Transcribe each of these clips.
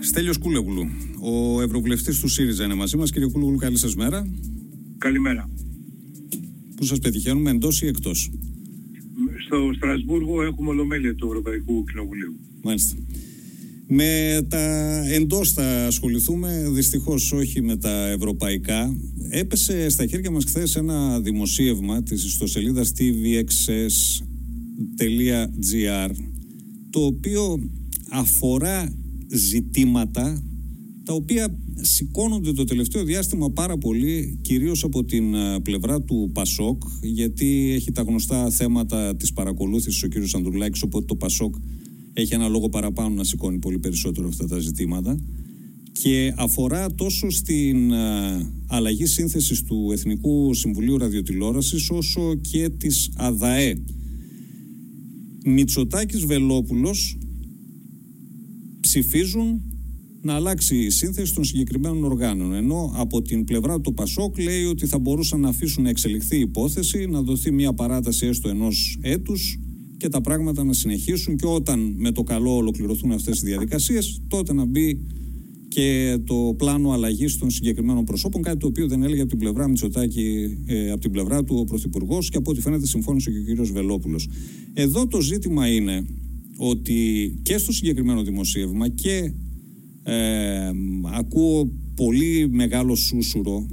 Στέλιος Κούλεγουλου, ο Ευρωβουλευτής του ΣΥΡΙΖΑ είναι μαζί μας. Κύριε Κούλεγουλου, καλή σας μέρα. Καλημέρα. Πού σας πετυχαίνουμε, εντός ή εκτός; Στο Στρασβούργο έχουμε ολομέλεια του Ευρωπαϊκού Κοινοβουλίου. Μάλιστα. Με τα εντός θα ασχοληθούμε, δυστυχώς όχι με τα ευρωπαϊκά. Έπεσε στα χέρια μας χθες ένα δημοσίευμα της ιστοσελίδας tvxs.gr το οποίο αφορά ζητήματα τα οποία σηκώνονται το τελευταίο διάστημα πάρα πολύ κυρίως από την ε, πλευρά του Πασόκ γιατί έχει τα γνωστά θέματα της παρακολούθησης ο κύριος Ανδρουλάκης οπότε το Πασόκ έχει ένα λόγο παραπάνω να σηκώνει πολύ περισσότερο αυτά τα ζητήματα και αφορά τόσο στην ε, αλλαγή σύνθεσης του Εθνικού Συμβουλίου Ραδιοτηλόρασης όσο και της ΑΔΑΕ. Μητσοτάκης Βελόπουλος ψηφίζουν να αλλάξει η σύνθεση των συγκεκριμένων οργάνων. Ενώ από την πλευρά του Πασόκ λέει ότι θα μπορούσαν να αφήσουν να εξελιχθεί η υπόθεση, να δοθεί μια παράταση έστω ενός έτους και τα πράγματα να συνεχίσουν και όταν με το καλό ολοκληρωθούν αυτές οι διαδικασίες τότε να μπει και το πλάνο αλλαγής των συγκεκριμένων προσώπων, κάτι το οποίο δεν έλεγε από την πλευρά Μητσοτάκη, ε, από την πλευρά του ο Πρωθυπουργός και από ό,τι φαίνεται συμφώνησε και ο κύριος Βελόπουλος. Εδώ το ζήτημα είναι ότι και στο συγκεκριμένο δημοσίευμα και ε, ακούω πολύ μεγάλο σούσουρο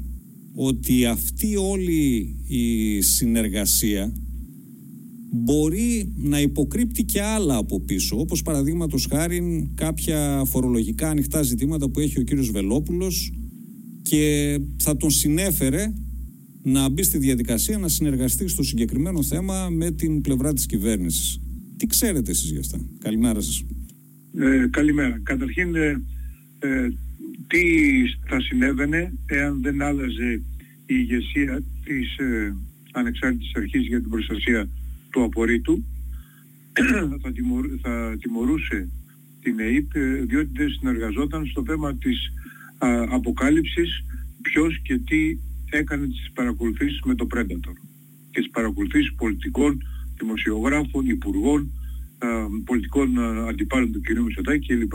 ότι αυτή όλη η συνεργασία μπορεί να υποκρύπτει και άλλα από πίσω όπως παραδείγματος χάρη κάποια φορολογικά ανοιχτά ζητήματα που έχει ο κύριος Βελόπουλος και θα τον συνέφερε να μπει στη διαδικασία να συνεργαστεί στο συγκεκριμένο θέμα με την πλευρά της κυβέρνησης. Τι ξέρετε εσείς γι' αυτά. Καλημέρα σας. Ε, καλημέρα. Καταρχήν, ε, ε, τι θα συνέβαινε εάν δεν άλλαζε η ηγεσία της ε, Ανεξάρτητης Αρχής για την Προστασία του Απορρίτου; Θα, θα τιμωρούσε την ΕΕΠ ε, διότι δεν συνεργαζόταν στο θέμα της α, αποκάλυψης ποιος και τι έκανε τις παρακολουθήσεις με το Predator και τις παρακολουθήσεις πολιτικών δημοσιογράφων, υπουργών, πολιτικών αντιπάλων του κ. Μητσοτάκη κλπ.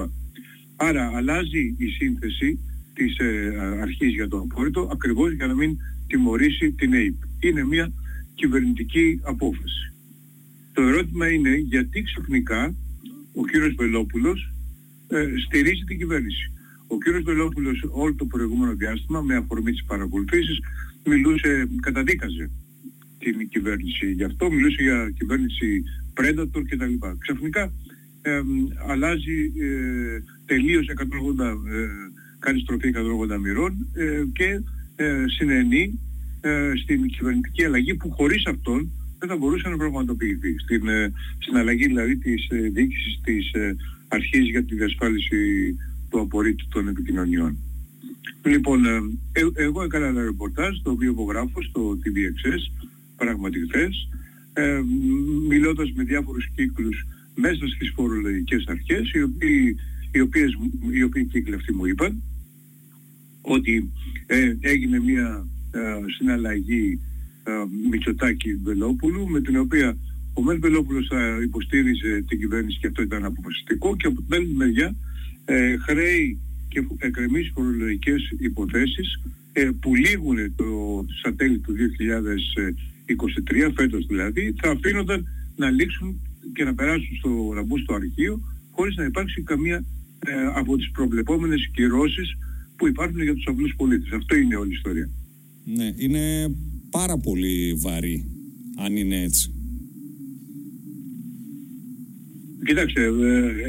Άρα αλλάζει η σύνθεση της ε, αρχής για το απόρριτο ακριβώς για να μην τιμωρήσει την ΑΕΠ. Είναι μια κυβερνητική απόφαση. Το ερώτημα είναι γιατί ξαφνικά ο κύριος Βελόπουλος ε, στηρίζει την κυβέρνηση. Ο κύριος Βελόπουλος όλο το προηγούμενο διάστημα με αφορμή τις παρακολουθήσεις μιλούσε, καταδίκαζε την κυβέρνηση. Γι' αυτό μιλούσε για κυβέρνηση Predator κτλ. Ξαφνικά ε, αλλάζει ε, τελείως 180, ε, κάνει στροφή 180 μοιρών ε, και ε, συνενεί ε, στην κυβερνητική αλλαγή που χωρίς αυτόν δεν θα μπορούσε να πραγματοποιηθεί. Στην, ε, στην αλλαγή δηλαδή της ε, διοίκησης της ε, αρχής για τη διασφάλιση του απορρίτου των επικοινωνιών. Λοιπόν, ε, εγώ έκανα ένα ρεπορτάζ το οποίο υπογράφω στο TVXS πράγματι χθες, ε, μιλώντας με διάφορους κύκλους μέσα στις φορολογικές αρχές, οι οποίοι, οι οποίες, οι οποίοι κύκλοι αυτοί μου είπαν ότι ε, έγινε μια ε, συναλλαγή ε, Μητσοτάκη Βελόπουλου με την οποία ο Μεν Βελόπουλος θα υποστήριζε την κυβέρνηση και αυτό ήταν αποφασιστικό και από την άλλη μεριά ε, χρέη και εκκρεμείς φορολογικές υποθέσεις ε, που λήγουν το, στα τέλη του 2023, φέτος δηλαδή, θα αφήνονταν να λήξουν και να περάσουν στο, να στο αρχείο χωρίς να υπάρξει καμία ε, από τις προβλεπόμενες κυρώσεις που υπάρχουν για τους απλούς πολίτες. Αυτό είναι όλη η ιστορία. Ναι, είναι πάρα πολύ βαρύ αν είναι έτσι. Κοιτάξτε, ε,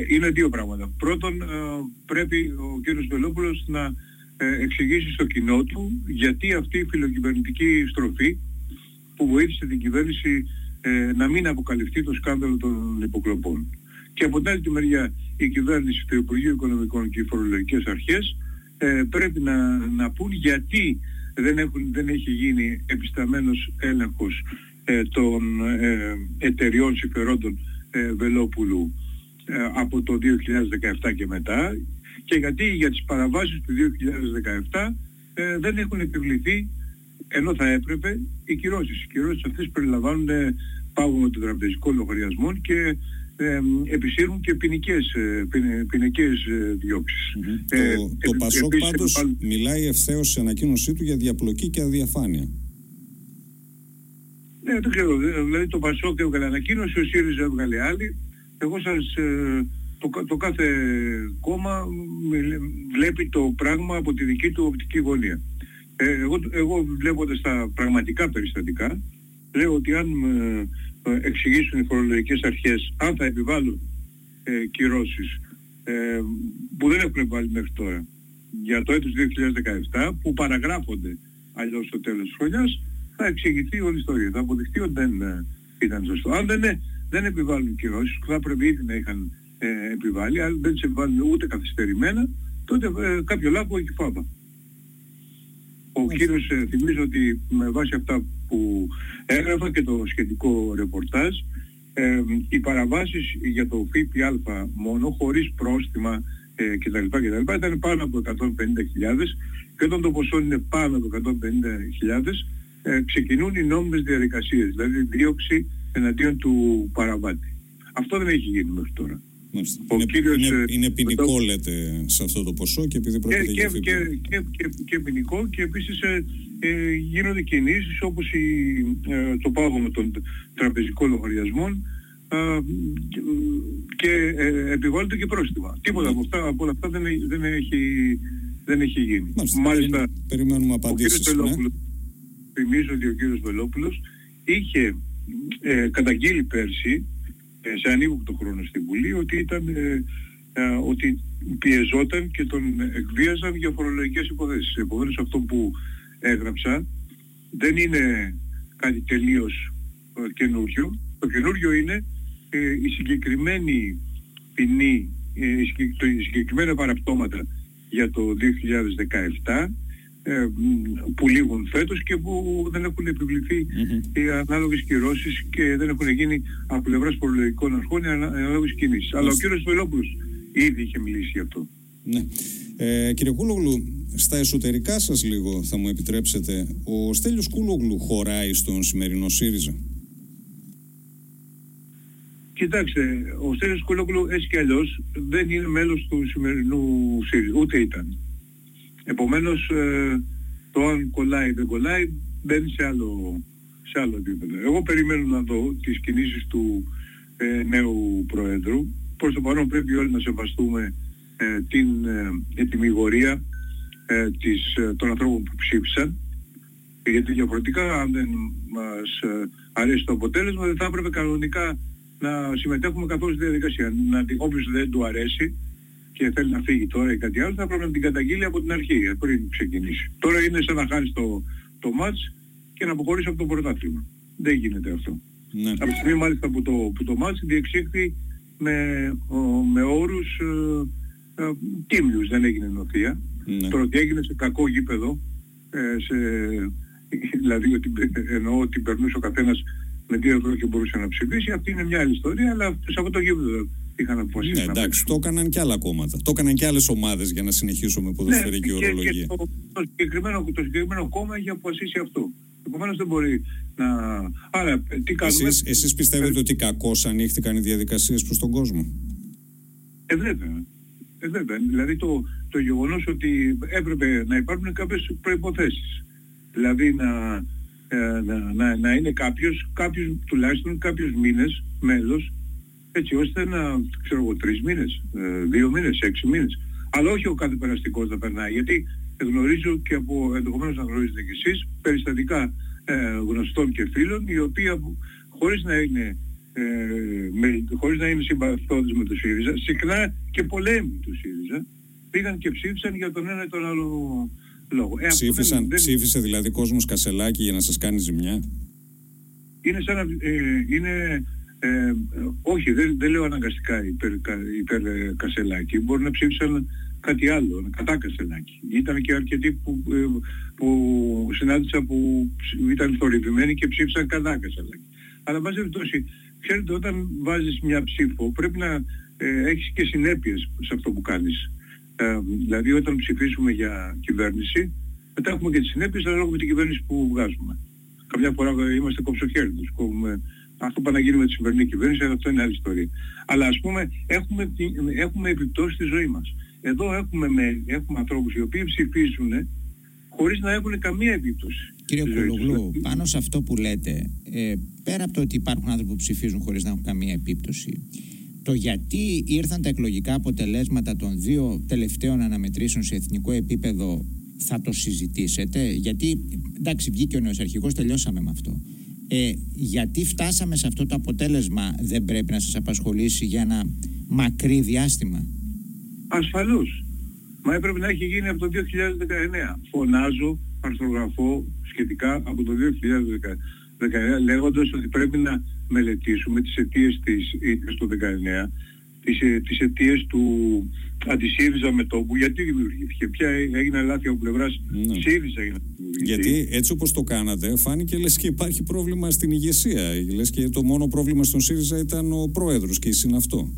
είναι δύο πράγματα. Πρώτον, ε, πρέπει ο κύριος Βελόπουλος να εξηγήσει στο κοινό του γιατί αυτή η φιλοκυβερνητική στροφή που βοήθησε την κυβέρνηση ε, να μην αποκαλυφθεί το σκάνδαλο των υποκλοπών. Και από την άλλη τη μεριά η κυβέρνηση, του Υπουργείου Οικονομικών και οι φορολογικές αρχές ε, πρέπει να, να πούν γιατί δεν, έχουν, δεν έχει γίνει επισταμένος έλεγχος ε, των ε, εταιριών συμφερόντων ε, Βελόπουλου από το 2017 και μετά και γιατί για τις παραβάσεις του 2017 δεν έχουν επιβληθεί ενώ θα έπρεπε οι κυρώσεις. Οι κυρώσεις αυτές περιλαμβάνουν πάγωμα των τραπεζικών λογαριασμών και ε, επισύρουν και ποινικές, ε, ποινικές ε, διώξεις. Ε, το, το Πασόκ πάντως μιλάει ευθέως σε ανακοίνωσή του για διαπλοκή και αδιαφάνεια. Ναι, δεν ξέρω. Δηλαδή το Πασόκ έβγαλε ανακοίνωση, ο ΣΥΡΙΖΑ έβγαλε άλλη. Εγώ σας... το, το κάθε κόμμα βλέπει το πράγμα από τη δική του οπτική γωνία. Εγώ, εγώ βλέποντας τα πραγματικά περιστατικά, λέω ότι αν εξηγήσουν οι φορολογικές αρχές αν θα επιβάλλουν ε, κυρώσεις ε, που δεν έχουν επιβάλει μέχρι τώρα για το έτος 2017 που παραγράφονται αλλιώς στο τέλος της χρονιάς θα εξηγηθεί όλη η ιστορία. Θα αποδειχθεί ότι δεν ε, ήταν σωστό. Αν δεν, ε, δεν επιβάλλουν κυρώσεις που θα πρέπει ήδη να είχαν ε, επιβάλει, αν δεν τις επιβάλλουν ούτε καθυστερημένα, τότε ε, κάποιο λάθος έχει φάβα. Ο κύριος ε, θυμίζω ότι με βάση αυτά που έγραφα και το σχετικό ρεπορτάζ ε, οι παραβάσεις για το ΦΠΑ μόνο χωρίς πρόστιμα ε, κτλ, κτλ ήταν πάνω από 150.000 και όταν το ποσό είναι πάνω από 150.000 ε, ξεκινούν οι νόμιμες διαδικασίες, δηλαδή δίωξη εναντίον του παραβάτη. Αυτό δεν έχει γίνει μέχρι τώρα. Ο είναι, κύριος, είναι, ε, είναι ποινικό το... λέτε σε αυτό το ποσό και επειδή πρόκειται για και, και, και, και, και ποινικό και επίσης ε, ε, γίνονται κινήσεις όπως η, ε, το πάγωμα των τραπεζικών λογαριασμών ε, και ε, επιβάλλεται και πρόστιμα. Τίποτα από, αυτά, από όλα αυτά δεν, δεν, έχει, δεν έχει γίνει. Μάλιστα, Μάλιστα περιμένουμε απαντήσεις. Ο ναι. Θυμίζω ότι ο κύριος Βελόπουλος είχε ε, καταγγείλει πέρσι ε, σε ανύποπτο χρόνο στη Βουλή ότι ήταν ε, ε, ότι πιεζόταν και τον εκβίαζαν για φορολογικές υποθέσεις. Επομένως αυτό που έγραψα δεν είναι κάτι τελείως καινούριο. Το καινούριο είναι η συγκεκριμένη ποινή, οι συγκεκριμένα παραπτώματα για το 2017 ε, που λήγουν φέτος και που δεν έχουν επιβληθεί mm-hmm. οι ανάλογες κυρώσεις και δεν έχουν γίνει από πλευράς προλογικών αρχών οι ανάλογες κινήσεις. Αλλά ο κύριος Βελόπουλος ήδη είχε μιλήσει γι' αυτό. Ναι. Ε, κύριε Κούλογλου, στα εσωτερικά σας λίγο θα μου επιτρέψετε, ο Στέλιος Κούλογλου χωράει στον σημερινό ΣΥΡΙΖΑ; Κοιτάξτε, ο Στέλιος Κούλογλου έτσι κι αλλιώς δεν είναι μέλος του σημερινού ΣΥΡΙΖΑ, ούτε ήταν. Επομένως ε, το αν κολλάει ή δεν κολλάει μπαίνει σε άλλο, σε άλλο επίπεδο. Εγώ περιμένω να δω τις κινήσεις του ε, νέου Προέδρου. Προς το παρόν πρέπει όλοι να σεβαστούμε ε, την ε, ετοιμιγορία ε, της, ε, των ανθρώπων που ψήφισαν γιατί διαφορετικά αν δεν μας αρέσει το αποτέλεσμα δεν θα έπρεπε κανονικά να συμμετέχουμε καθόλου στη διαδικασία. Να, όποιος δεν του αρέσει και θέλει να φύγει τώρα ή κάτι άλλο, θα πρέπει να την καταγγείλει από την αρχή, ε, πριν ξεκινήσει. Τώρα είναι σαν να χάνεις το, το μάτς και να αποχωρήσει από το πρωτάθλημα. Δεν γίνεται αυτό. Ναι. Από τη στιγμή μάλιστα που το, που το μάτς διεξήχθη με, ο, με όρους ε, ε, τίμιους, δεν έγινε νοθεία. Ναι. Τώρα ότι έγινε σε κακό γήπεδο, ε, σε, δηλαδή ότι εννοώ ότι περνούσε ο καθένας με δύο ευρώ και μπορούσε να ψηφίσει, αυτή είναι μια άλλη ιστορία, αλλά σε αυτό το γήπεδο είχαν αποφασίσει. Ναι, εντάξει, το έκαναν και άλλα κόμματα. Το έκαναν και άλλες ομάδες για να συνεχίσουμε με ποδοσφαιρική ναι, ορολογία. Και, το, το, συγκεκριμένο, το συγκεκριμένο κόμμα έχει αποφασίσει αυτό. Επομένως δεν μπορεί να. Άρα, τι κάνουμε; Εσείς, εσείς πιστεύετε ε, ότι κακώς ανοίχθηκαν οι διαδικασίες προς τον κόσμο; Ε, βέβαια. Ε, βέβαια. Δηλαδή το, το γεγονός ότι έπρεπε να υπάρχουν κάποιες προποθέσει. Δηλαδή να, ε, να, να, να είναι κάποιος, κάποιος τουλάχιστον κάποιους μήνες μέλος έτσι ώστε να, ξέρω εγώ, τρεις μήνες, ε, δύο μήνες, έξι μήνες. Αλλά όχι ο κάθε περαστικός να περνάει, γιατί γνωρίζω και από ενδεχομένως να γνωρίζετε κι εσείς περιστατικά ε, γνωστών και φίλων, οι οποίοι χωρίς να είναι ε, με, χωρίς να είναι συμπαθώντες με το ΣΥΡΙΖΑ, συχνά και πολέμοι τους ΣΥΡΙΖΑ, πήγαν και ψήφισαν για τον ένα ή τον άλλο λόγο. Ε, Ψήφισαν, δεν, Ψήφισε δηλαδή κόσμος κασελάκι για να σας κάνει ζημιά; Είναι σαν να, ε, είναι ε, όχι, δεν, δεν λέω αναγκαστικά υπέρ, υπέρ ε, Κασελάκη. Μπορεί να ψήφισαν κάτι άλλο, κατά Κασελάκη. Ήταν και αρκετοί που, ε, που συνάντησα που ήταν θορυβημένοι και ψήφισαν κατά Κασελάκη. Αλλά βάζει περιπτώσει, ξέρετε, όταν βάζεις μια ψήφο πρέπει να ε, έχεις και συνέπειες σε αυτό που κάνεις. Ε, δηλαδή όταν ψηφίσουμε για κυβέρνηση, μετά έχουμε και τις συνέπειες ανάλογα με την κυβέρνηση που βγάζουμε. Καμιά φορά είμαστε κόψοχέριδες, κόβουμε Αυτό που να γίνει με τη σημερινή κυβέρνηση, αυτό είναι άλλη ιστορία. Αλλά ας πούμε έχουμε, έχουμε επιπτώσεις στη ζωή μας. Εδώ έχουμε, με, έχουμε ανθρώπους οι οποίοι ψηφίζουν χωρίς να έχουν καμία επίπτωση. Κύριε Κουλογλού, πάνω σε αυτό που λέτε, ε, πέρα από το ότι υπάρχουν άνθρωποι που ψηφίζουν χωρίς να έχουν καμία επίπτωση, το γιατί ήρθαν τα εκλογικά αποτελέσματα των δύο τελευταίων αναμετρήσεων σε εθνικό επίπεδο θα το συζητήσετε, γιατί εντάξει βγήκε ο νέος αρχηγός, τελειώσαμε με αυτό. Ε, γιατί φτάσαμε σε αυτό το αποτέλεσμα δεν πρέπει να σας απασχολήσει για ένα μακρύ διάστημα; Ασφαλώς. Μα έπρεπε να έχει γίνει από το 2019. Φωνάζω, αρθρογραφώ σχετικά από το 2019 λέγοντας ότι πρέπει να μελετήσουμε τις αιτίες της ήττας του 19 τις, ε, τις αιτίες του αντισύριζα μετόπου, γιατί δημιουργήθηκε, ποια έγινε λάθη από πλευράς ναι. ΣΥΡΙΖΑ για να Γιατί έτσι όπως το κάνατε φάνηκε λες και υπάρχει πρόβλημα στην ηγεσία, λες και το μόνο πρόβλημα στον ΣΥΡΙΖΑ ήταν ο πρόεδρος και η συναυτό.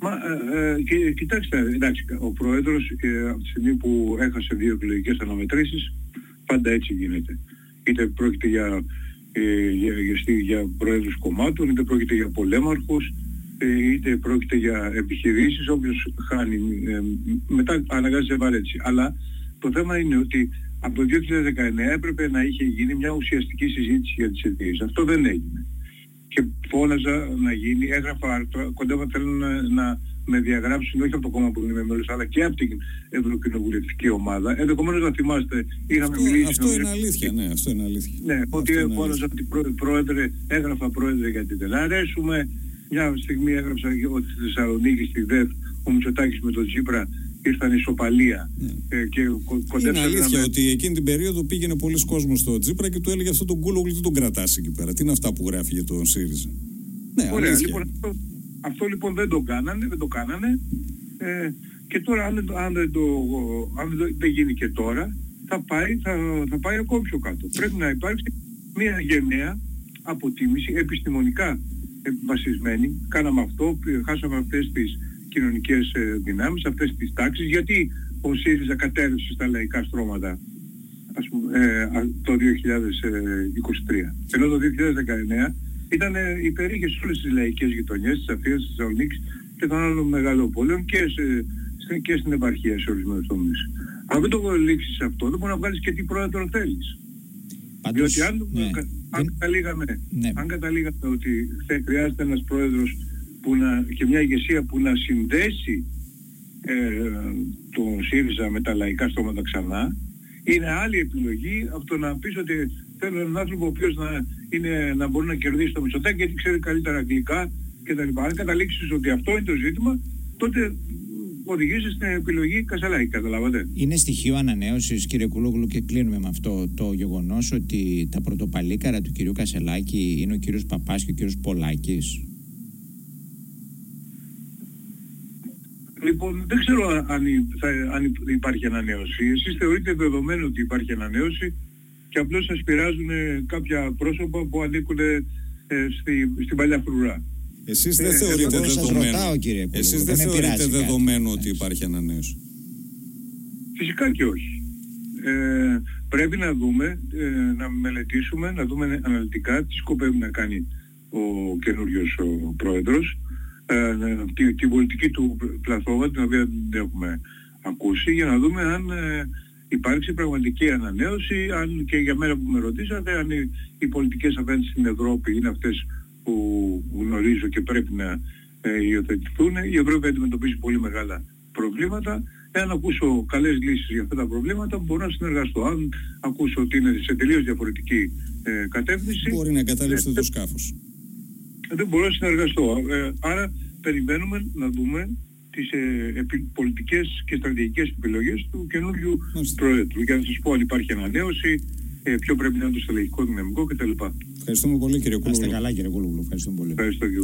Μα, ε, ε, και, κοιτάξτε, εντάξει, ο πρόεδρος ε, από τη στιγμή που έχασε δύο εκλογικές αναμετρήσεις, πάντα έτσι γίνεται. Είτε πρόκειται για, ε, για, για, για πρόεδρους κομμάτων, είτε πρόκειται για πολέμαρχους, ε, είτε πρόκειται για επιχειρήσεις, όποιος χάνει, ε, μετά αναγκάζεται βαρέτηση. Αλλά το θέμα είναι ότι από το 2019 έπρεπε να είχε γίνει μια ουσιαστική συζήτηση για τις αιτίες. Αυτό δεν έγινε. Και φώναζα να γίνει, έγραφα άρθρα, κοντά θέλουν να, να με διαγράψουν όχι από το κόμμα που είμαι μέλος, αλλά και από την Ευρωκοινοβουλευτική ομάδα. Ενδεχομένως να θυμάστε, είχαμε αυτό, μιλήσει... Αυτό είναι αλήθεια, ναι, αυτό είναι αλήθεια. Ναι, ότι φώναζα ότι πρόεδρε, έγραφα πρόεδρε γιατί δεν αρέσουμε, μια στιγμή έγραψα ότι στη Θεσσαλονίκη, στη ΔΕΦ, ο Μητσοτάκης με τον Τσίπρα ήρθαν ισοπαλία. Ναι. Ε, και είναι αλήθεια ότι εκείνη την περίοδο πήγαινε πολλοί κόσμος στο Τσίπρα και του έλεγε αυτό τον κούλογλου τι τον κρατάς εκεί πέρα. Τι είναι αυτά που γράφει για τον ΣΥΡΙΖΑ; Ναι, Ωραία, λοιπόν, αυτό, αυτό, λοιπόν δεν το κάνανε, δεν το κάνανε. Ε, και τώρα αν, αν, δεν, το, αν δεν γίνει και τώρα, θα πάει, θα, θα πάει ακόμη πιο κάτω. Πρέπει να υπάρξει μια γενναία αποτίμηση επιστημονικά βασισμένοι. Κάναμε αυτό, χάσαμε αυτές τις κοινωνικές ε, δυνάμεις, αυτές τις τάξεις. Γιατί ο ΣΥΡΙΖΑ κατέρευσε στα λαϊκά στρώματα ας πούμε, ε, το 2023. Ενώ το 2019 ήταν ε, υπερήγε σε όλες τις λαϊκές γειτονιές της Αθήνας, της Θεσσαλονίκης και των άλλων μεγαλοπόλεων και, σε, και στην επαρχία σε ορισμένους τομείς. Αν δεν το λήξεις αυτό, δεν μπορείς να βγάλεις και τι πρόεδρο θέλεις. Πάντως, Διότι αν, ναι, αν, καταλήγαμε, ναι. αν καταλήγαμε ότι θα χρειάζεται ένας πρόεδρος που να, και μια ηγεσία που να συνδέσει ε, τον ΣΥΡΙΖΑ με τα λαϊκά στόματα ξανά, είναι άλλη επιλογή από το να πεις ότι θέλω έναν άνθρωπο ο οποίος να, είναι, να μπορεί να κερδίσει το Μητσοτάκι γιατί ξέρει καλύτερα αγγλικά κτλ. Αν καταλήξεις ότι αυτό είναι το ζήτημα, τότε οδηγήσει στην επιλογή Κασελάκη, καταλάβατε. Είναι στοιχείο ανανέωσης, κύριε Κουλόγλου, και κλείνουμε με αυτό το γεγονός ότι τα πρωτοπαλίκαρα του κυρίου Κασελάκη είναι ο κύριος Παπάς και ο κύριος Πολάκης. Λοιπόν, δεν ξέρω αν, θα, αν υπάρχει ανανέωση. Εσείς θεωρείτε δεδομένο ότι υπάρχει ανανέωση και απλώς σας πειράζουν κάποια πρόσωπα που ανήκουν ε, στη, στην παλιά φρουρά; Εσείς δεν ε, θεωρείτε δεδομένο, εσείς δεν θεωρείτε δεδομένο ότι υπάρχει ανανέωση. Φυσικά και όχι. Ε, πρέπει να δούμε, ε, να μελετήσουμε, να δούμε αναλυτικά τι σκοπεύει να κάνει ο καινούριος ο πρόεδρος, ε, την, την πολιτική του πλαθόβα, την οποία δεν έχουμε ακούσει, για να δούμε αν ε, υπάρξει πραγματική ανανέωση, αν και για μέρα που με ρωτήσατε, αν οι, οι πολιτικές απέναντι στην Ευρώπη είναι αυτές που γνωρίζω και πρέπει να ε, υιοθετηθούν. Η Ευρώπη αντιμετωπίζει πολύ μεγάλα προβλήματα. Εάν ακούσω καλές λύσεις για αυτά τα προβλήματα μπορώ να συνεργαστώ. Αν ακούσω ότι είναι σε τελείως διαφορετική ε, κατεύθυνση... Μπορεί να εγκαταλείψετε το σκάφος. Δεν μπορώ να συνεργαστώ. Ε, άρα περιμένουμε να δούμε τις ε, πολιτικές και στρατηγικές επιλογές του καινούριου Προέδρου. Για να σας πω αν υπάρχει ανανέωση, ε, ποιο πρέπει να είναι το στελεχικό δυναμικό κτλ. Ευχαριστούμε πολύ κύριε Κούλογλου. Είστε καλά κύριε Κούλογλου. Ευχαριστούμε πολύ. Ευχαριστώ